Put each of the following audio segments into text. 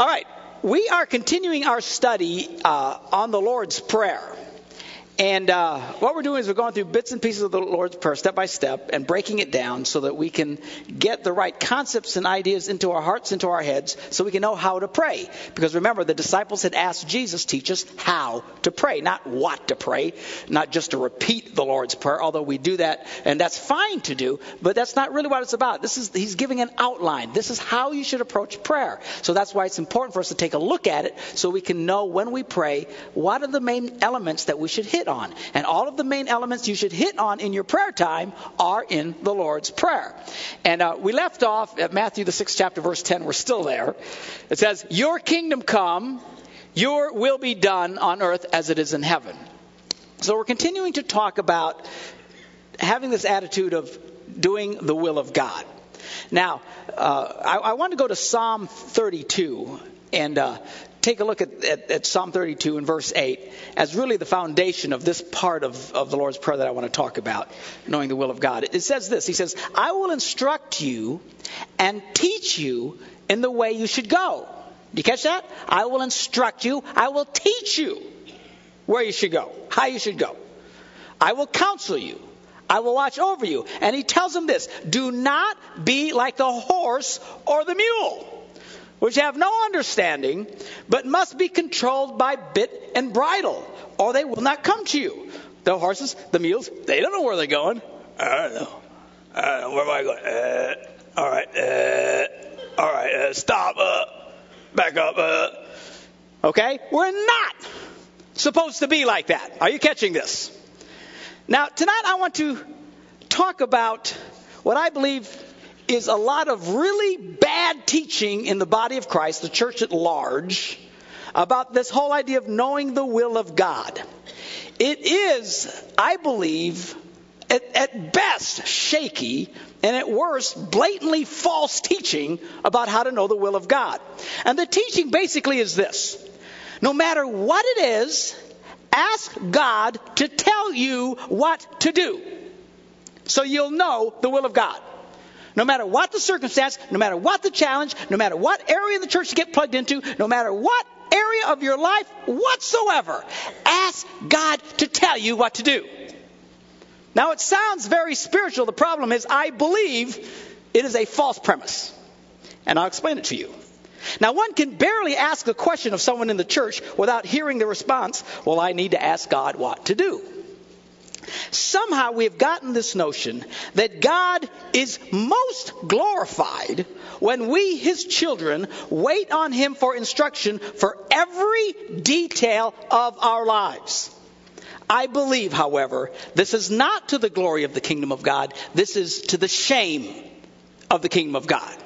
All right, we are continuing our study uh, on the Lord's Prayer. And uh, what we're doing is we're going through bits and pieces of the Lord's Prayer step by step and breaking it down so that we can get the right concepts and ideas into our hearts, into our heads, so we can know how to pray. Because remember, the disciples had asked Jesus, teach us how to pray, not what to pray, not just to repeat the Lord's Prayer, although we do that, and that's fine to do, but that's not really what it's about. This is, he's giving an outline. This is how you should approach prayer. So that's why it's important for us to take a look at it so we can know when we pray what are the main elements that we should hit on. And all of the main elements you should hit on in your prayer time are in the Lord's Prayer. And uh, we left off at Matthew, the sixth chapter, verse 10. We're still there. It says, Your kingdom come, your will be done on earth as it is in heaven. So we're continuing to talk about having this attitude of doing the will of God. Now, uh, I, I, want to go to Psalm 32 and uh, take a look at, at, at, Psalm 32 and verse 8 as really the foundation of this part of, of the Lord's Prayer that I want to talk about, knowing the will of God. It says this He says, I will instruct you and teach you in the way you should go. Do you catch that? I will instruct you, I will teach you where you should go, how you should go. I will counsel you. I will watch over you. And he tells them this do not be like the horse or the mule which have no understanding, but must be controlled by bit and bridle, or they will not come to you. The horses, the mules, they don't know where they're going. I don't know. I don't know. Where am I going? Uh, all right. Uh, all right. Uh, stop. Uh, back up. Uh. Okay? We're not supposed to be like that. Are you catching this? Now, tonight I want to talk about what I believe is a lot of really bad teaching in the body of Christ, the church at large, about this whole idea of knowing the will of God. It is, I believe, at, at best shaky, and at worst, blatantly false teaching about how to know the will of God. And the teaching basically is this no matter what it is, ask God to tell you what to do. So you'll know the will of God. No matter what the circumstance, no matter what the challenge, no matter what area of the church you get plugged into, no matter what area of your life whatsoever, ask God to tell you what to do. Now it sounds very spiritual. The problem is, I believe it is a false premise. And I'll explain it to you. Now, one can barely ask a question of someone in the church without hearing the response, Well, I need to ask God what to do. Somehow we have gotten this notion that God is most glorified when we, his children, wait on him for instruction for every detail of our lives. I believe, however, this is not to the glory of the kingdom of God. This is to the shame of the kingdom of God.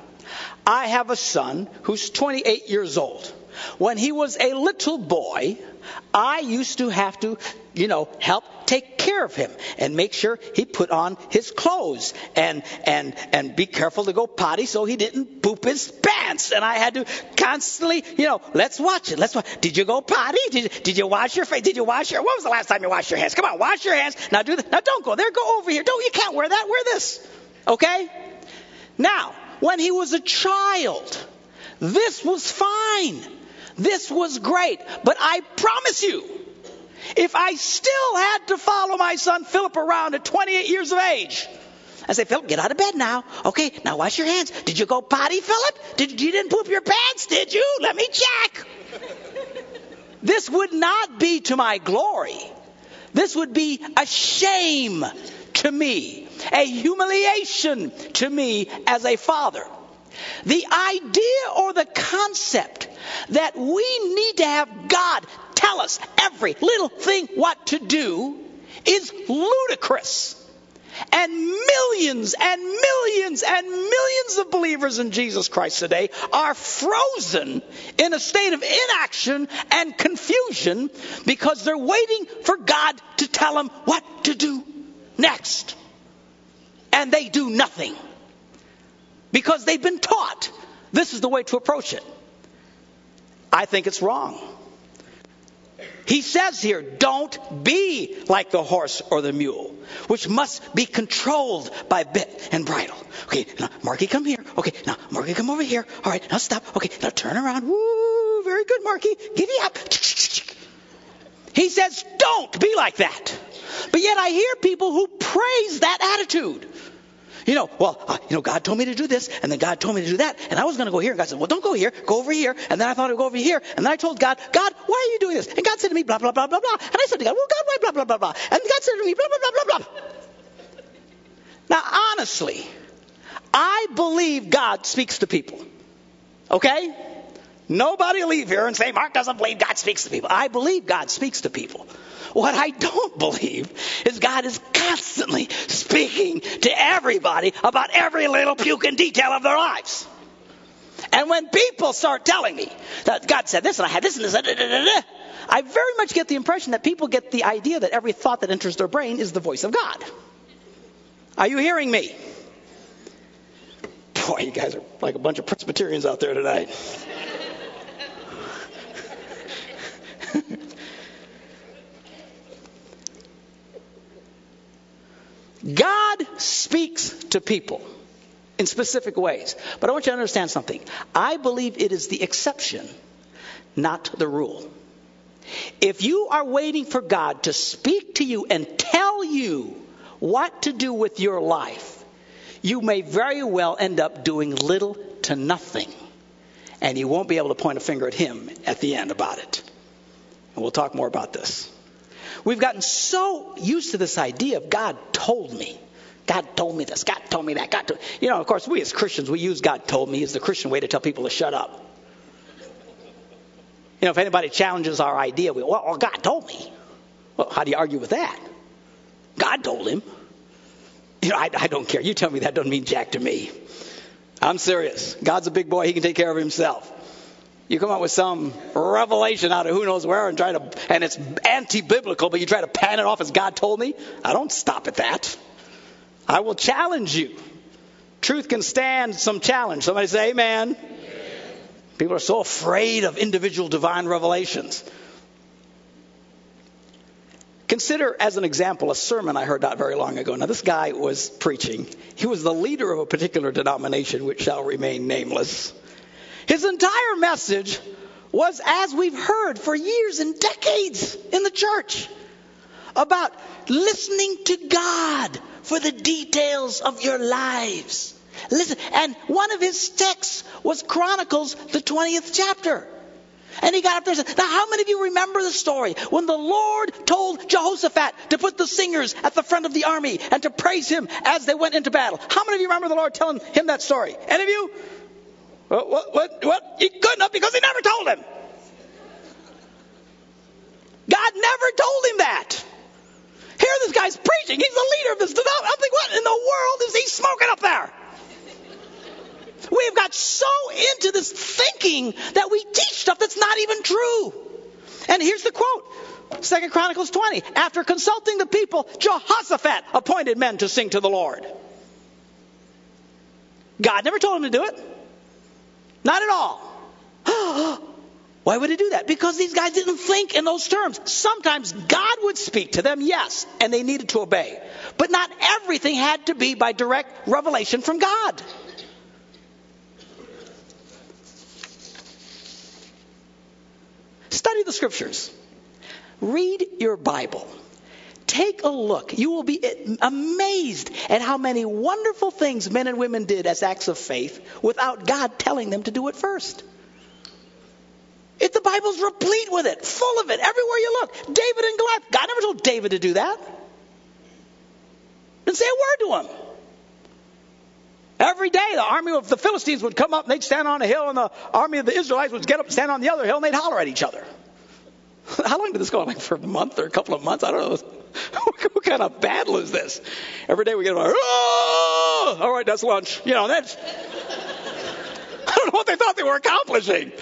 I have a son who's 28 years old. When he was a little boy, I used to have to, you know, help take care of him and make sure he put on his clothes and and and be careful to go potty so he didn't poop his pants. And I had to constantly, you know, let's watch it. Let's watch. Did you go potty? Did you, did you wash your face? Did you wash your? When was the last time you washed your hands? Come on, wash your hands. Now do that. Now don't go there. Go over here. Don't. You can't wear that. Wear this. Okay. Now, when he was a child, this was fine. This was great. But I promise you, if I still had to follow my son Philip around at 28 years of age, I say, Philip, get out of bed now. Okay, now wash your hands. Did you go potty, Philip? Did you didn't poop your pants? Did you? Let me check. this would not be to my glory. This would be a shame to me, a humiliation to me as a father. The idea or the concept that we need to have God tell us every little thing what to do is ludicrous. And millions and millions and millions of believers in Jesus Christ today are frozen in a state of inaction and confusion because they're waiting for God to tell them what to do next. And they do nothing because they've been taught this is the way to approach it. I think it's wrong. He says here, don't be like the horse or the mule, which must be controlled by bit and bridle. Okay, now Marky, come here. Okay, now Marky, come over here. All right, now stop. Okay, now turn around. Woo, very good, Marky. Giddy up. He says, don't be like that. But yet I hear people who praise that attitude. You know, well, uh, you know, God told me to do this, and then God told me to do that, and I was going to go here, and God said, well, don't go here, go over here, and then I thought I'd go over here, and then I told God, God, why are you doing this? And God said to me, blah, blah, blah, blah, blah, and I said to God, well, God, why, blah, blah, blah, blah, and God said to me, blah, blah, blah, blah, blah. Now, honestly, I believe God speaks to people. Okay? Nobody leave here and say, Mark doesn't believe God speaks to people. I believe God speaks to people. What I don't believe is God is constantly speaking to everybody about every little puke and detail of their lives. And when people start telling me that God said this and I had this and this, I very much get the impression that people get the idea that every thought that enters their brain is the voice of God. Are you hearing me? Boy, you guys are like a bunch of Presbyterians out there tonight. God speaks to people in specific ways. But I want you to understand something. I believe it is the exception, not the rule. If you are waiting for God to speak to you and tell you what to do with your life, you may very well end up doing little to nothing. And you won't be able to point a finger at Him at the end about it. And we'll talk more about this. We've gotten so used to this idea of God told me. God told me this. God told me that. God told You know, of course, we as Christians, we use God told me as the Christian way to tell people to shut up. You know, if anybody challenges our idea, we well, well, God told me. Well, how do you argue with that? God told him. You know, I, I don't care. You tell me that doesn't mean jack to me. I'm serious. God's a big boy. He can take care of himself. You come up with some revelation out of who knows where and try to, and it's anti-biblical, but you try to pan it off as God told me. I don't stop at that. I will challenge you. Truth can stand some challenge. Somebody say amen. amen. People are so afraid of individual divine revelations. Consider, as an example, a sermon I heard not very long ago. Now, this guy was preaching. He was the leader of a particular denomination which shall remain nameless. His entire message was, as we've heard for years and decades in the church, about listening to God for the details of your lives. Listen, and one of his texts was Chronicles, the 20th chapter. And he got up there and said, Now, how many of you remember the story when the Lord told Jehoshaphat to put the singers at the front of the army and to praise him as they went into battle? How many of you remember the Lord telling him that story? Any of you? What? What? What? what? He couldn't have because he never told him. God never told him that. Here this guy's preaching. He's the leader of this development. I'm thinking, what in the world is he smoking up there? We've got so into this thinking that we teach stuff that's not even true. And here's the quote. Second Chronicles 20. After consulting the people, Jehoshaphat appointed men to sing to the Lord. God never told him to do it. Not at all. Why would he do that? Because these guys didn't think in those terms. Sometimes God would speak to them, yes, and they needed to obey. But not everything had to be by direct revelation from God. Study the scriptures. Read your Bible. Take a look. You will be amazed at how many wonderful things men and women did as acts of faith without God telling them to do it first. If the Bible's replete with it, full of it, everywhere you look. David and Goliath. God never told David to do that. Didn't say a word to him. Every day, the army of the Philistines would come up and they'd stand on a hill, and the army of the Israelites would get up and stand on the other hill, and they'd holler at each other. How long did this go on? Like for a month or a couple of months? I don't know. what kind of battle is this? Every day we get, like, oh, all right, that's lunch. You know, that's. I don't know what they thought they were accomplishing.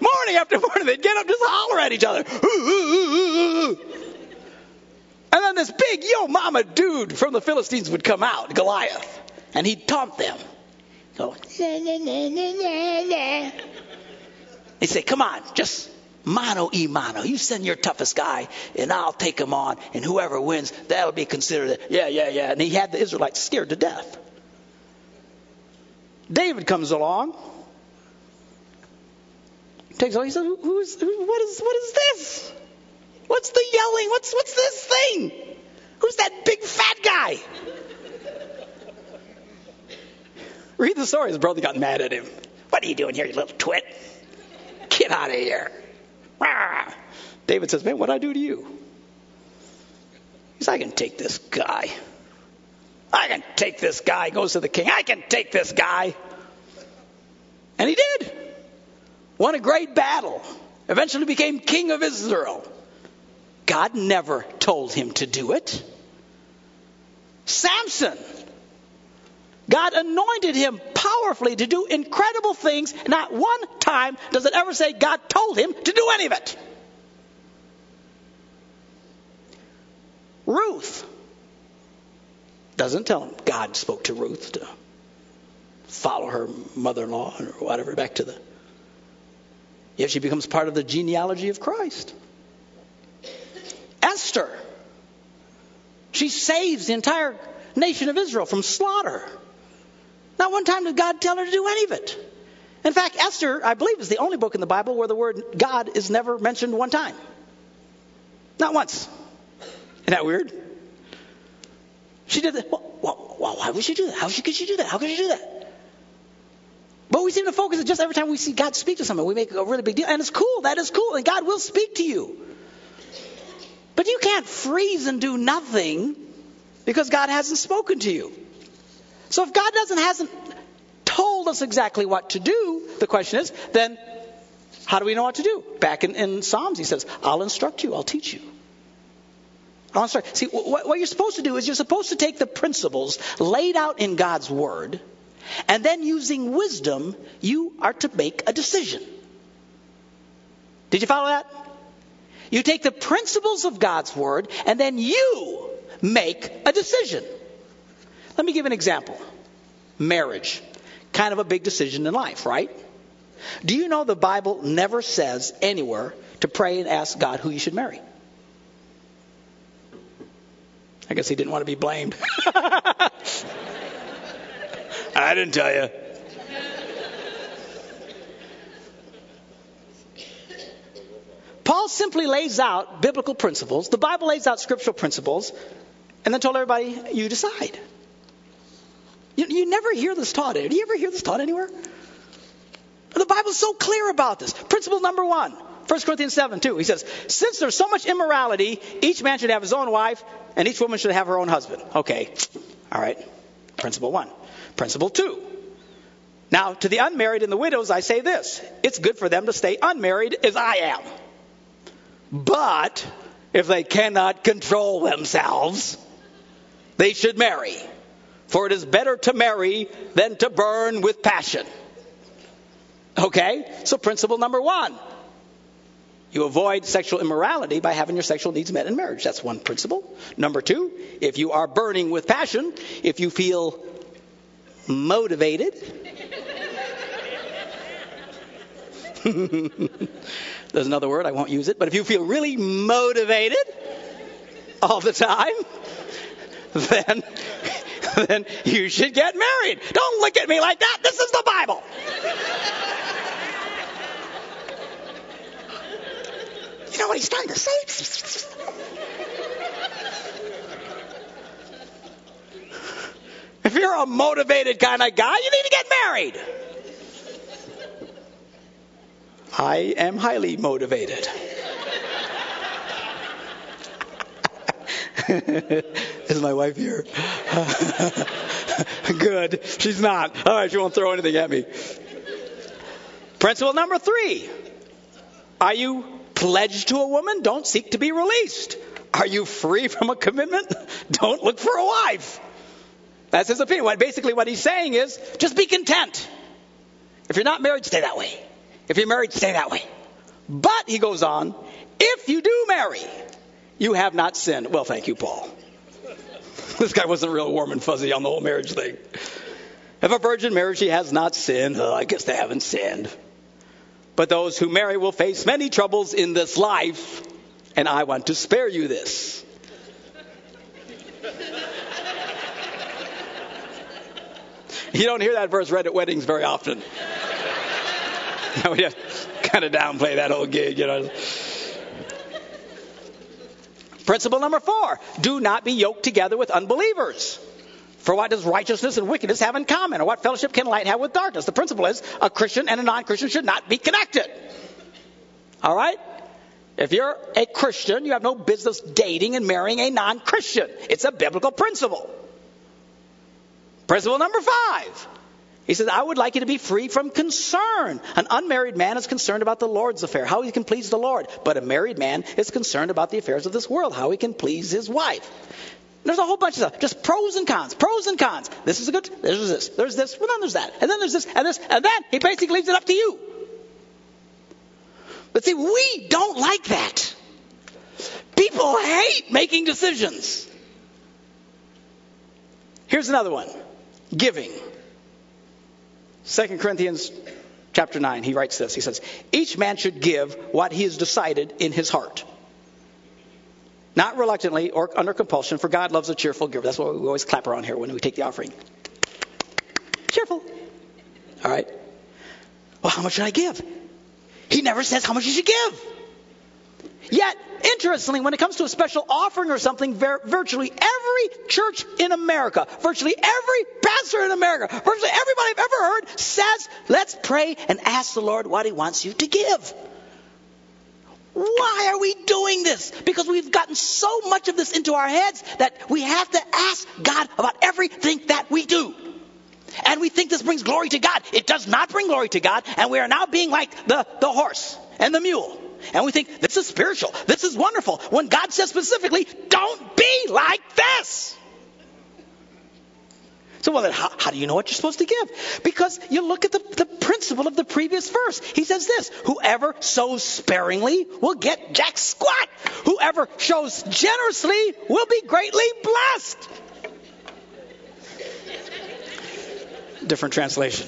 Morning after morning, they'd get up just holler at each other. "Ooh!" And then this big yo mama dude from the Philistines would come out, Goliath, and he'd taunt them. Go, na, na, na, na, na. He'd say, come on, just Mano e mano. You send your toughest guy, and I'll take him on, and whoever wins, that'll be considered. A, yeah, yeah, yeah. And he had the Israelites scared to death. David comes along, takes all. He says, "Who's? Who, what is? What is this? What's the yelling? What's what's this thing? Who's that big fat guy?" Read the story. His brother got mad at him. What are you doing here, you little twit? Get out of here. David says, Man, what'd I do to you? He says, I can take this guy. I can take this guy. He goes to the king. I can take this guy. And he did. Won a great battle. Eventually became king of Israel. God never told him to do it. Samson. God anointed him powerfully to do incredible things. Not one time does it ever say God told him to do any of it. Ruth doesn't tell him God spoke to Ruth to follow her mother-in-law or whatever back to the. Yet she becomes part of the genealogy of Christ. Esther. She saves the entire nation of Israel from slaughter. Not one time did God tell her to do any of it. In fact, Esther, I believe, is the only book in the Bible where the word God is never mentioned one time. Not once. Isn't that weird? She did that. Well, well, why would she do that? How could she do that? How could she do that? But we seem to focus it just every time we see God speak to someone, we make a really big deal. And it's cool. That is cool. And God will speak to you. But you can't freeze and do nothing because God hasn't spoken to you. So if God doesn't hasn't told us exactly what to do, the question is, then how do we know what to do? Back in, in Psalms, he says, I'll instruct you, I'll teach you. I'll instruct. See, what, what you're supposed to do is you're supposed to take the principles laid out in God's Word, and then using wisdom, you are to make a decision. Did you follow that? You take the principles of God's Word, and then you make a decision. Let me give an example. Marriage. Kind of a big decision in life, right? Do you know the Bible never says anywhere to pray and ask God who you should marry? I guess he didn't want to be blamed. I didn't tell you. Paul simply lays out biblical principles. The Bible lays out scriptural principles, and then told everybody, you decide. You, you never hear this taught. Do you ever hear this taught anywhere? The Bible's so clear about this. Principle number one, 1 Corinthians 7 2. He says, Since there's so much immorality, each man should have his own wife, and each woman should have her own husband. Okay. All right. Principle one. Principle two. Now, to the unmarried and the widows, I say this it's good for them to stay unmarried as I am. But if they cannot control themselves, they should marry. For it is better to marry than to burn with passion. Okay? So, principle number one you avoid sexual immorality by having your sexual needs met in marriage. That's one principle. Number two, if you are burning with passion, if you feel motivated, there's another word, I won't use it, but if you feel really motivated all the time, then then you should get married. Don't look at me like that. This is the Bible. you know what he's trying to say? If you're a motivated kind of guy, you need to get married. I am highly motivated. Is my wife here? Good. She's not. All right, she won't throw anything at me. Principle number three Are you pledged to a woman? Don't seek to be released. Are you free from a commitment? Don't look for a wife. That's his opinion. What, basically, what he's saying is just be content. If you're not married, stay that way. If you're married, stay that way. But, he goes on, if you do marry, you have not sinned. Well, thank you, Paul. This guy wasn't real warm and fuzzy on the whole marriage thing. If a virgin marries, she has not sinned. Oh, I guess they haven't sinned. But those who marry will face many troubles in this life, and I want to spare you this. You don't hear that verse read at weddings very often. we just kind of downplay that whole gig, you know. Principle number four do not be yoked together with unbelievers. For what does righteousness and wickedness have in common? Or what fellowship can light have with darkness? The principle is a Christian and a non Christian should not be connected. All right? If you're a Christian, you have no business dating and marrying a non Christian. It's a biblical principle. Principle number five. He says, I would like you to be free from concern. An unmarried man is concerned about the Lord's affair, how he can please the Lord. But a married man is concerned about the affairs of this world, how he can please his wife. There's a whole bunch of stuff, just pros and cons, pros and cons. This is a good, there's this, there's this, well, then there's that, and then there's this, and this, and then he basically leaves it up to you. But see, we don't like that. People hate making decisions. Here's another one giving. 2 Corinthians chapter 9, he writes this. He says, Each man should give what he has decided in his heart. Not reluctantly or under compulsion, for God loves a cheerful giver. That's what we always clap around here when we take the offering. Cheerful. All right. Well, how much should I give? He never says how much you should give. Yet, interestingly, when it comes to a special offering or something, virtually every church in America, virtually every pastor in America, virtually everybody I've ever heard says, let's pray and ask the Lord what he wants you to give. Why are we doing this? Because we've gotten so much of this into our heads that we have to ask God about everything that we do. And we think this brings glory to God. It does not bring glory to God, and we are now being like the, the horse and the mule. And we think, this is spiritual. This is wonderful. When God says specifically, don't be like this. So, well, then how, how, do you know what you're supposed to give? Because you look at the, the principle of the previous verse. He says this Whoever sows sparingly will get jack squat. Whoever shows generously will be greatly blessed. Different translation.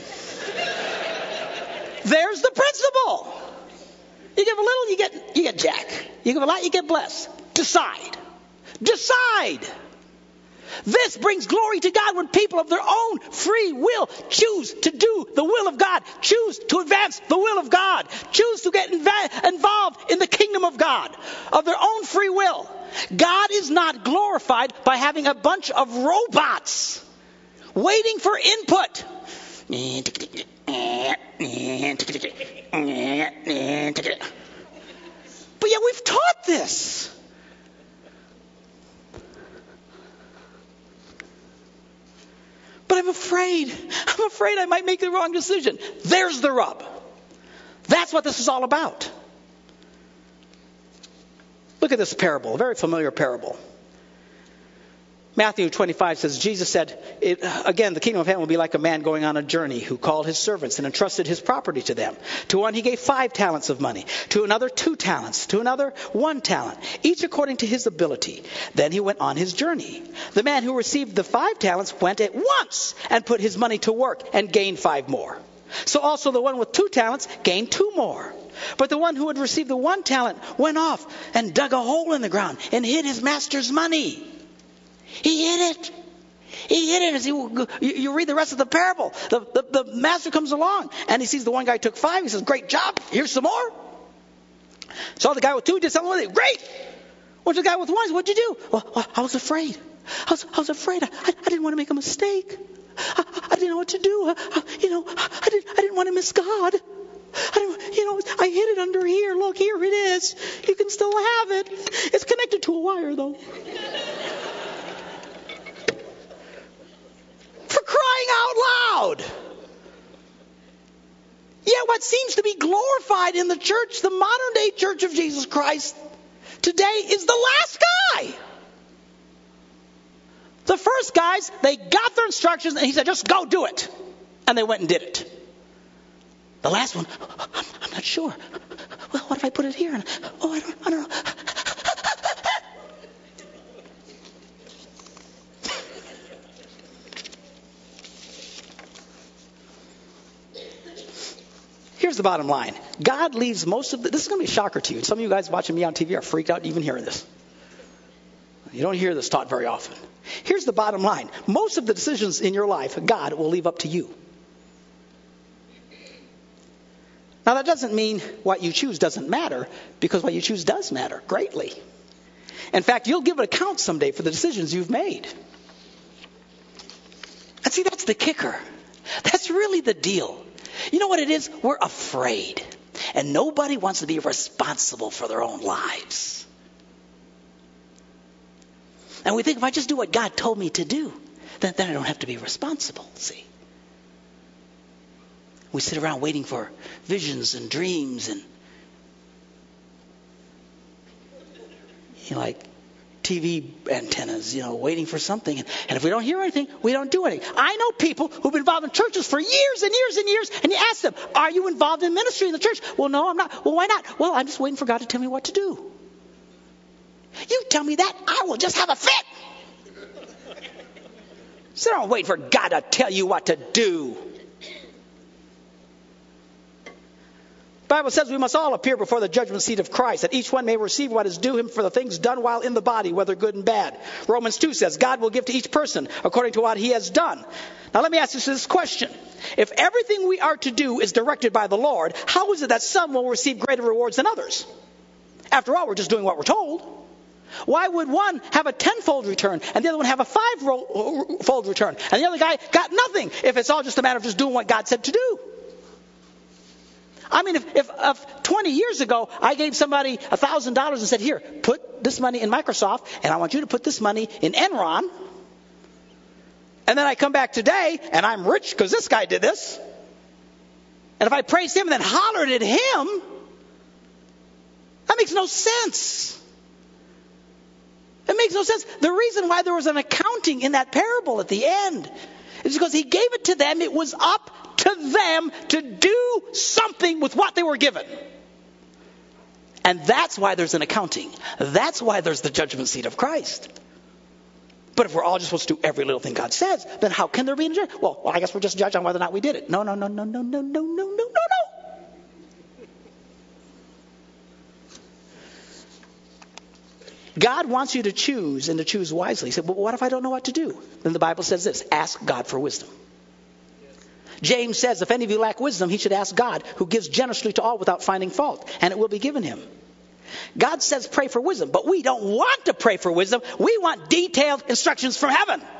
There's the principle. You give a little, you get you get jack. You give a lot, you get blessed. Decide. Decide. This brings glory to God when people of their own free will choose to do the will of God, choose to advance the will of God, choose to get inv- involved in the kingdom of God of their own free will. God is not glorified by having a bunch of robots waiting for input. But yet we've taught this. But I'm afraid, I'm afraid I might make the wrong decision. There's the rub. That's what this is all about. Look at this parable, a very familiar parable. Matthew 25 says, Jesus said, it, again, the kingdom of heaven will be like a man going on a journey who called his servants and entrusted his property to them. To one he gave five talents of money, to another two talents, to another one talent, each according to his ability. Then he went on his journey. The man who received the five talents went at once and put his money to work and gained five more. So also the one with two talents gained two more. But the one who had received the one talent went off and dug a hole in the ground and hid his master's money. He hid it. He hid it. As he, you read the rest of the parable. The, the, the master comes along and he sees the one guy took five. He says, Great job. Here's some more. Saw the guy with two, did something with it. Great. What's the guy with one? What'd you do? Well, I was afraid. I was, I was afraid. I, I didn't want to make a mistake. I, I didn't know what to do. I, you know, I didn't, I didn't want to miss God. I don't, you know, I hid it under here. Look, here it is. You can still have it. It's connected to a wire, though. Out loud. Yet, what seems to be glorified in the church, the modern day church of Jesus Christ today, is the last guy. The first guys, they got their instructions and he said, just go do it. And they went and did it. The last one, I'm, I'm not sure. Well, what if I put it here? And, oh, I don't, I don't know. Here's the bottom line God leaves most of the, this is going to be a shocker to you. Some of you guys watching me on TV are freaked out even hearing this. You don't hear this taught very often. Here's the bottom line most of the decisions in your life, God will leave up to you. Now, that doesn't mean what you choose doesn't matter, because what you choose does matter greatly. In fact, you'll give an account someday for the decisions you've made. And see, that's the kicker. That's really the deal. You know what it is? We're afraid. And nobody wants to be responsible for their own lives. And we think if I just do what God told me to do, then, then I don't have to be responsible, see? We sit around waiting for visions and dreams and you know, like TV antennas, you know, waiting for something. And, if we don't hear anything, we don't do anything. I know people who've been involved in churches for years and years and years, and you ask them, Are you involved in ministry in the church? Well, no, I'm not. Well, why not? Well, I'm just waiting for God to tell me what to do. You tell me that, I will just have a fit. Sit down waiting for God to tell you what to do. Bible says we must all appear before the judgment seat of Christ, that each one may receive what is due him for the things done while in the body, whether good and bad. Romans 2 says God will give to each person according to what he has done. Now let me ask you this question. If everything we are to do is directed by the Lord, how is it that some will receive greater rewards than others? After all, we're just doing what we're told. Why would one have a tenfold return and the other one have a fivefold return and the other guy got nothing if it's all just a matter of just doing what God said to do? I mean, if, if, if 20 years ago I gave somebody $1,000 and said, here, put this money in Microsoft, and I want you to put this money in Enron, and then I come back today and I'm rich because this guy did this, and if I praised him and then hollered at him, that makes no sense. It makes no sense. The reason why there was an accounting in that parable at the end is because he gave it to them. It was up to them to do something with what they were given. And that's why there's an accounting. That's why there's the judgment seat of Christ. But if we're all just supposed to do every little thing God says, then how can there be a judgment? Well, well, I guess we're just judged on whether or not we did it. No, no, no, no, no, no, no, no, no, no, no. God wants you to choose and to choose wisely. He said, well, what if I don't know what to do? Then the Bible says this ask God for wisdom. James says, if any of you lack wisdom, he should ask God, who gives generously to all without finding fault, and it will be given him. God says pray for wisdom, but we don't want to pray for wisdom. We want detailed instructions from heaven.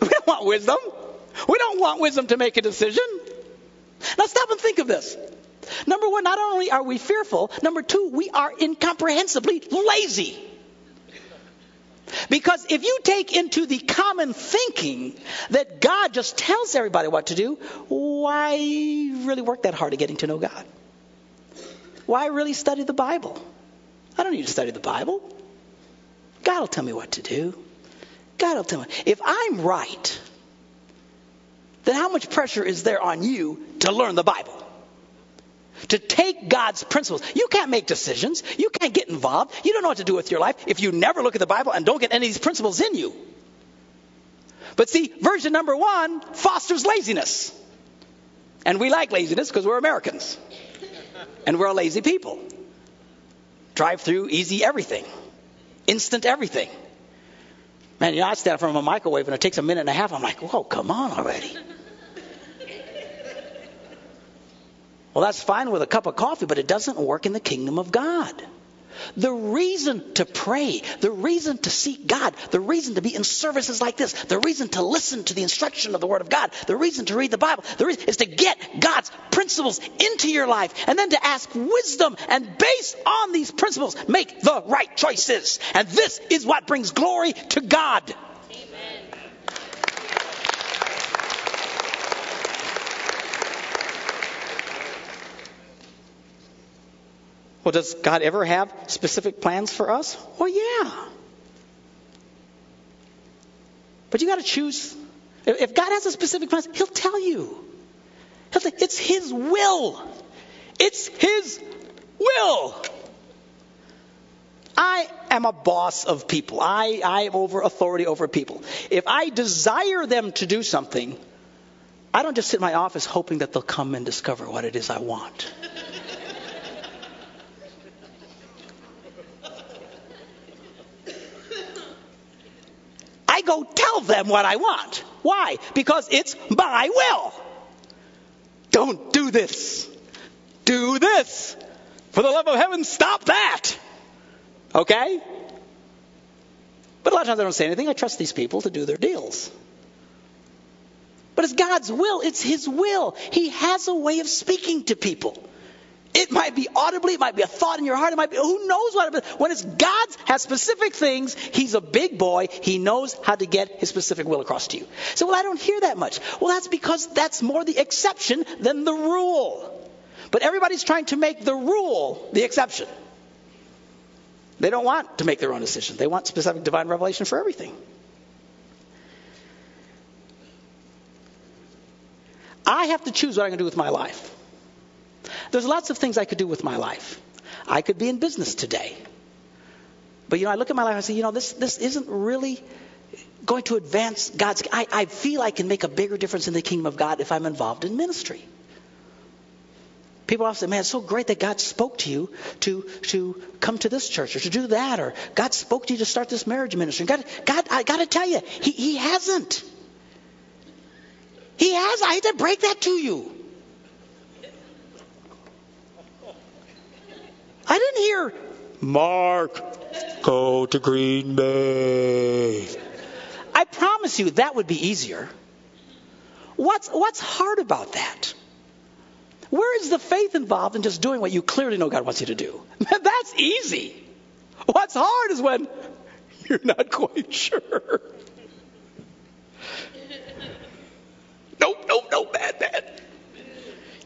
We don't want wisdom. We don't want wisdom to make a decision. Now stop and think of this. Number one, not only are we fearful, number two, we are incomprehensibly lazy. Because if you take into the common thinking that God just tells everybody what to do, why really work that hard at getting to know God? Why really study the Bible? I don't need to study the Bible. God will tell me what to do. God will tell me. If I'm right, then how much pressure is there on you to learn the Bible? To take God's principles. You can't make decisions. You can't get involved. You don't know what to do with your life if you never look at the Bible and don't get any of these principles in you. But see, version number one fosters laziness. And we like laziness because we're Americans. And we're a lazy people. Drive through, easy everything, instant everything. Man, you know, I stand from a microwave and it takes a minute and a half. I'm like, whoa, come on already. Well, that's fine with a cup of coffee, but it doesn't work in the kingdom of God. The reason to pray, the reason to seek God, the reason to be in services like this, the reason to listen to the instruction of the Word of God, the reason to read the Bible, the reason is to get God's principles into your life and then to ask wisdom and based on these principles, make the right choices. And this is what brings glory to God. Well, does God ever have specific plans for us? Well, yeah. But you got to choose. If God has a specific plan, He'll tell you. He'll tell, it's His will. It's His will. I am a boss of people. I, I am over authority over people. If I desire them to do something, I don't just sit in my office hoping that they'll come and discover what it is I want. I go tell them what I want. Why? Because it's my will. Don't do this. Do this. For the love of heaven, stop that. Okay? But a lot of times I don't say anything. I trust these people to do their deals. But it's God's will. It's His will. He has a way of speaking to people. It might be audibly, it might be a thought in your heart, it might be, who knows what. It, when it's God's has specific things, He's a big boy. He knows how to get His specific will across to you. So, well, I don't hear that much. Well, that's because that's more the exception than the rule. But everybody's trying to make the rule the exception. They don't want to make their own decision. They want specific divine revelation for everything. I have to choose what I'm going to do with my life. There's lots of things I could do with my life. I could be in business today. But you know, I look at my life and I say, you know, this this isn't really going to advance God's I, I feel I can make a bigger difference in the kingdom of God if I'm involved in ministry. People often say, man, it's so great that God spoke to you to, to come to this church or to do that, or God spoke to you to start this marriage ministry. God, God I got to tell you, he, he hasn't. He has. I had to break that to you. I didn't hear, Mark, go to Green Bay. I promise you that would be easier. What's, what's hard about that? Where is the faith involved in just doing what you clearly know God wants you to do? That's easy. What's hard is when you're not quite sure. Nope, nope, nope, bad, bad.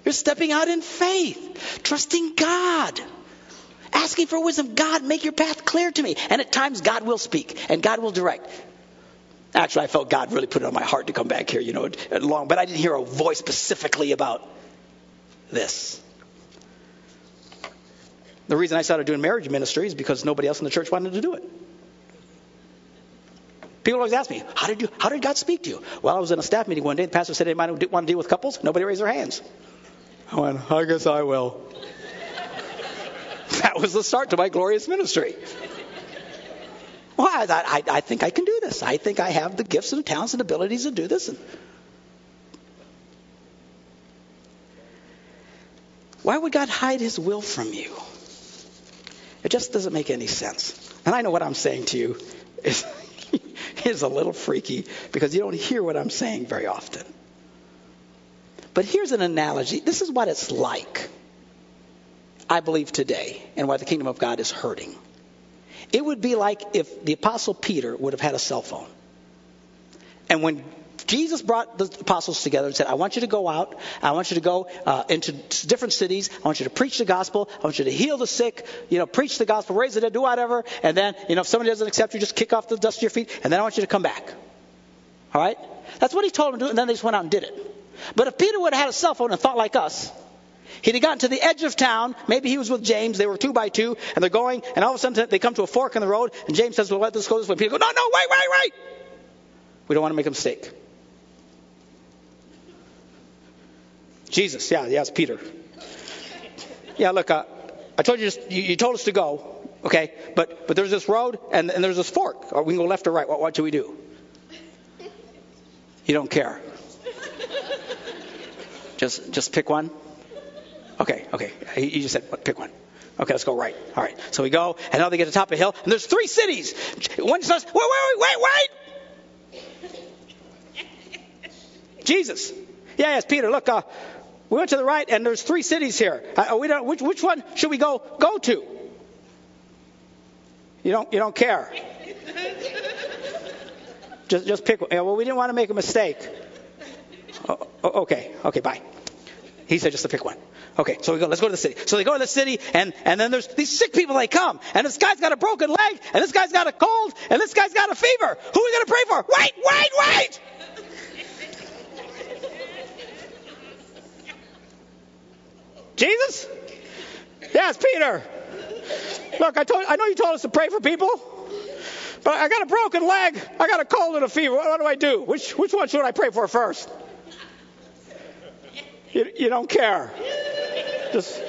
You're stepping out in faith, trusting God, asking for wisdom. God, make your path clear to me. And at times, God will speak and God will direct. Actually, I felt God really put it on my heart to come back here, you know, long, but I didn't hear a voice specifically about this. The reason I started doing marriage ministry is because nobody else in the church wanted to do it. People always ask me, how did you, how did God speak to you? Well, I was in a staff meeting one day. The pastor said, anybody want to deal with couples? Nobody raised their hands. I went, I guess I will. That was the start to my glorious ministry. Well, I, I, I think I can do this. I think I have the gifts and talents and abilities to do this. And Why would God hide his will from you? It just doesn't make any sense. And I know what I'm saying to you is, is a little freaky because you don't hear what I'm saying very often. But here's an analogy. This is what it's like, I believe, today, and why the kingdom of God is hurting. It would be like if the Apostle Peter would have had a cell phone. And when Jesus brought the apostles together and said, I want you to go out. I want you to go uh, into different cities. I want you to preach the gospel. I want you to heal the sick, you know, preach the gospel, raise the dead, do whatever. And then, you know, if somebody doesn't accept you, just kick off the dust of your feet. And then I want you to come back. All right? That's what he told them to do. And then they just went out and did it. But if Peter would have had a cell phone and thought like us, He'd have gotten to the edge of town. Maybe he was with James. They were two by two, and they're going, and all of a sudden they come to a fork in the road, and James says, Well, let this go this way. Peter goes, No, no, wait, wait, wait. We don't want to make a mistake. Jesus, yeah, it's Peter. Yeah, look, uh, I told you, just, you, you, told us to go, okay, but but there's this road and, and there's this fork. Or we can go left or right. What, what should we do? You don't care. Just just pick one. Okay, okay. He, just said pick one. Okay, let's go right. All right. So we go, and now they get to the top of the hill, and there's three cities. One says, wait, wait, wait, wait, wait. Jesus. Yeah, yes, Peter. Look, uh, we went to the right, and there's three cities here. Uh, we don't, which, which one should we go go to? You don't you don't care. just just pick. one. Well, we didn't want to make a mistake. Oh, okay, okay, bye. He said just to pick one. Okay, so we go. Let's go to the city. So they go to the city, and and then there's these sick people. They come, and this guy's got a broken leg, and this guy's got a cold, and this guy's got a fever. Who are we going to pray for? Wait, wait, wait! Jesus? Yes, Peter. Look, I told I know you told us to pray for people, but I got a broken leg, I got a cold and a fever. What, what do I do? Which which one should I pray for first? You, you don't care. Just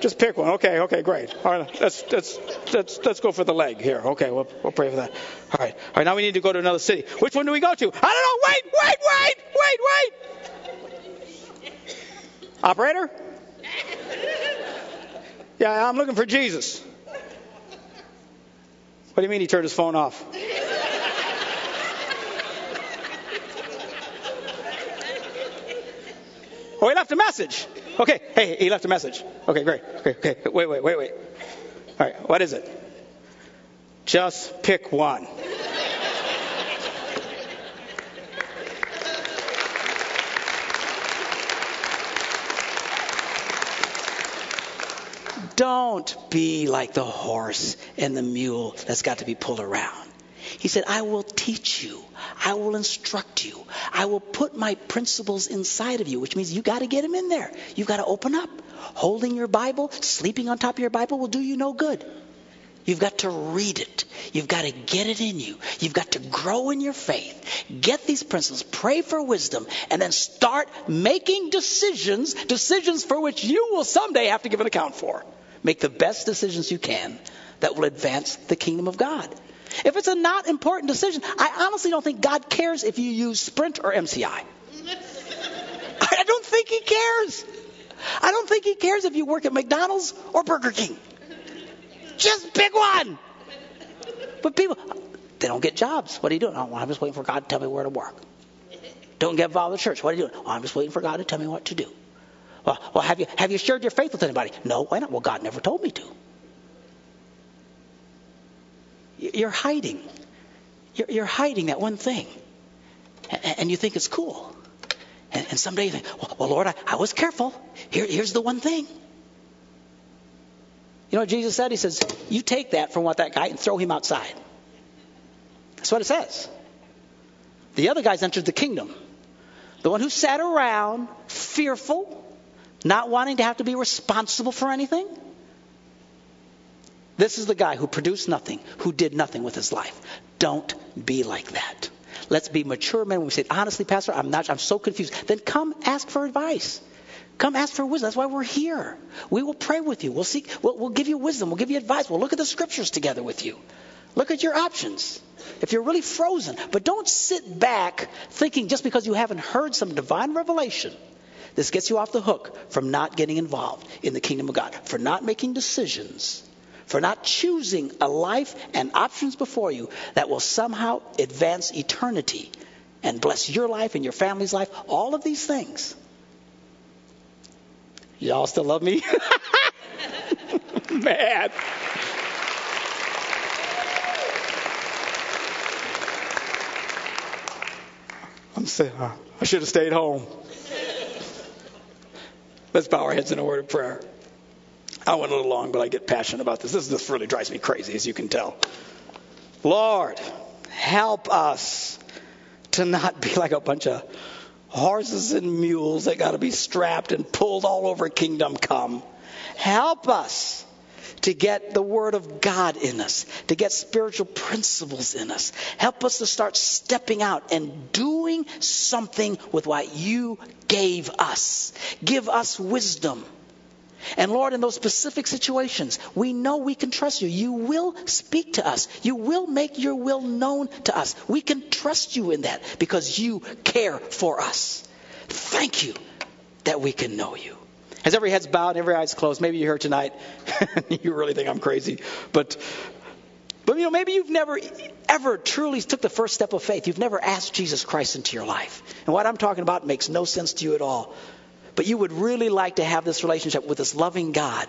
just pick one. Okay, okay, great. All right, let's let's let's let's go for the leg here. Okay, we'll we'll pray for that. All right, all right. Now we need to go to another city. Which one do we go to? I don't know. Wait, wait, wait, wait, wait. Operator. Yeah, I'm looking for Jesus. What do you mean he turned his phone off? Oh, he left a message. Okay, hey, he left a message. Okay, great. Okay, okay. Wait, wait, wait, wait. All right, what is it? Just pick one. Don't be like the horse and the mule that's got to be pulled around. He said, I will teach you. I will instruct you. I will put my principles inside of you, which means you got to get them in there. You've got to open up. Holding your Bible, sleeping on top of your Bible will do you no good. You've got to read it. You've got to get it in you. You've got to grow in your faith. Get these principles, pray for wisdom, and then start making decisions, decisions for which you will someday have to give an account for. Make the best decisions you can that will advance the kingdom of God. If it's a not important decision, I honestly don't think God cares if you use Sprint or MCI. I don't think He cares. I don't think He cares if you work at McDonald's or Burger King. Just pick one. But people, they don't get jobs. What are you doing? Oh, I'm just waiting for God to tell me where to work. Don't get involved in church. What are you doing? Oh, I'm just waiting for God to tell me what to do. Well, well, have you have you shared your faith with anybody? No, why not? Well, God never told me to. You're hiding. You're, hiding that one thing, and, you think it's cool. And, someday you think, well, Lord, I, was careful. Here, here's the one thing. You know what Jesus said? He says, "You take that from what that guy and throw him outside." That's what it says. The other guys entered the kingdom. The one who sat around fearful, not wanting to have to be responsible for anything. This is the guy who produced nothing, who did nothing with his life. Don't be like that. Let's be mature men. When we say, honestly, Pastor, I'm not, I'm so confused. Then come ask for advice. Come ask for wisdom. That's why we're here. We will pray with you. We'll seek, we'll, we'll give you wisdom. We'll give you advice. We'll look at the scriptures together with you. Look at your options. If you're really frozen, but don't sit back thinking just because you haven't heard some divine revelation this gets you off the hook from not getting involved in the kingdom of God, for not making decisions, for not choosing a life and options before you that will somehow advance eternity and bless your life and your family's life. All of these things. Y'all still love me? Man. I'm saying, uh, I should have stayed home. Let's bow our heads in a word of prayer. I went a little long, but I get passionate about this. This really drives me crazy, as you can tell. Lord, help us to not be like a bunch of horses and mules that got to be strapped and pulled all over kingdom come. Help us to get the Word of God in us, to get spiritual principles in us. Help us to start stepping out and doing something with what you gave us. Give us wisdom. And Lord, in those specific situations, we know we can trust you. You will speak to us. You will make your will known to us. We can trust you in that because you care for us. Thank you that we can know you. As every head's bowed every eye's closed, maybe you're here tonight. you really think I'm crazy. But, but you know, maybe you've never ever truly took the first step of faith. You've never asked Jesus Christ into your life. And what I'm talking about makes no sense to you at all. But you would really like to have this relationship with this loving God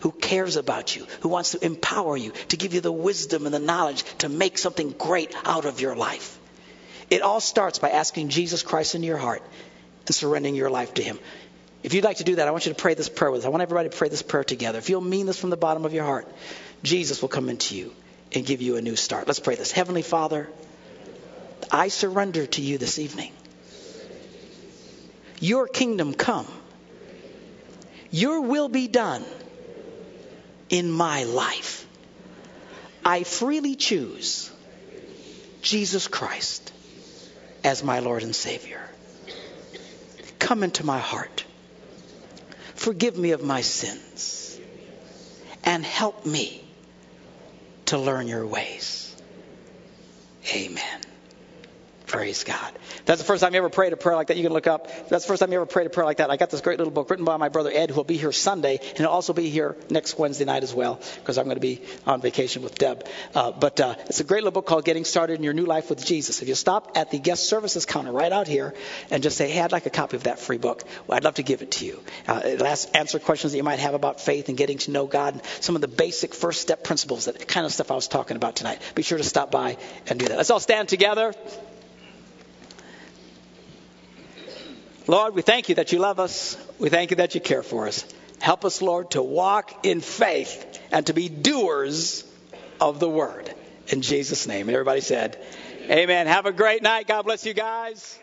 who cares about you, who wants to empower you, to give you the wisdom and the knowledge to make something great out of your life. It all starts by asking Jesus Christ into your heart and surrendering your life to Him. If you'd like to do that, I want you to pray this prayer with us. I want everybody to pray this prayer together. If you'll mean this from the bottom of your heart, Jesus will come into you and give you a new start. Let's pray this. Heavenly Father, I surrender to you this evening. Your kingdom come. Your will be done in my life. I freely choose Jesus Christ as my Lord and Savior. Come into my heart forgive me of my sins and help me to learn your ways. Amen. Praise God. That's the first time you ever prayed a prayer like that. You can look up. That's the first time you ever prayed a prayer like that. I got this great little book written by my brother Ed, who will be here Sunday, and he'll also be here next Wednesday night as well, because I'm going to be on vacation with Deb. Uh, but uh, it's a great little book called Getting Started in Your New Life with Jesus. If you stop at the guest services counter right out here and just say, "Hey, I'd like a copy of that free book," well, I'd love to give it to you. Uh, it'll answer questions that you might have about faith and getting to know God, and some of the basic first step principles, that kind of stuff I was talking about tonight. Be sure to stop by and do that. Let's all stand together. Lord, we thank you that you love us. We thank you that you care for us. Help us, Lord, to walk in faith and to be doers of the word. In Jesus' name. And everybody said, Amen. Have a great night. God bless you guys.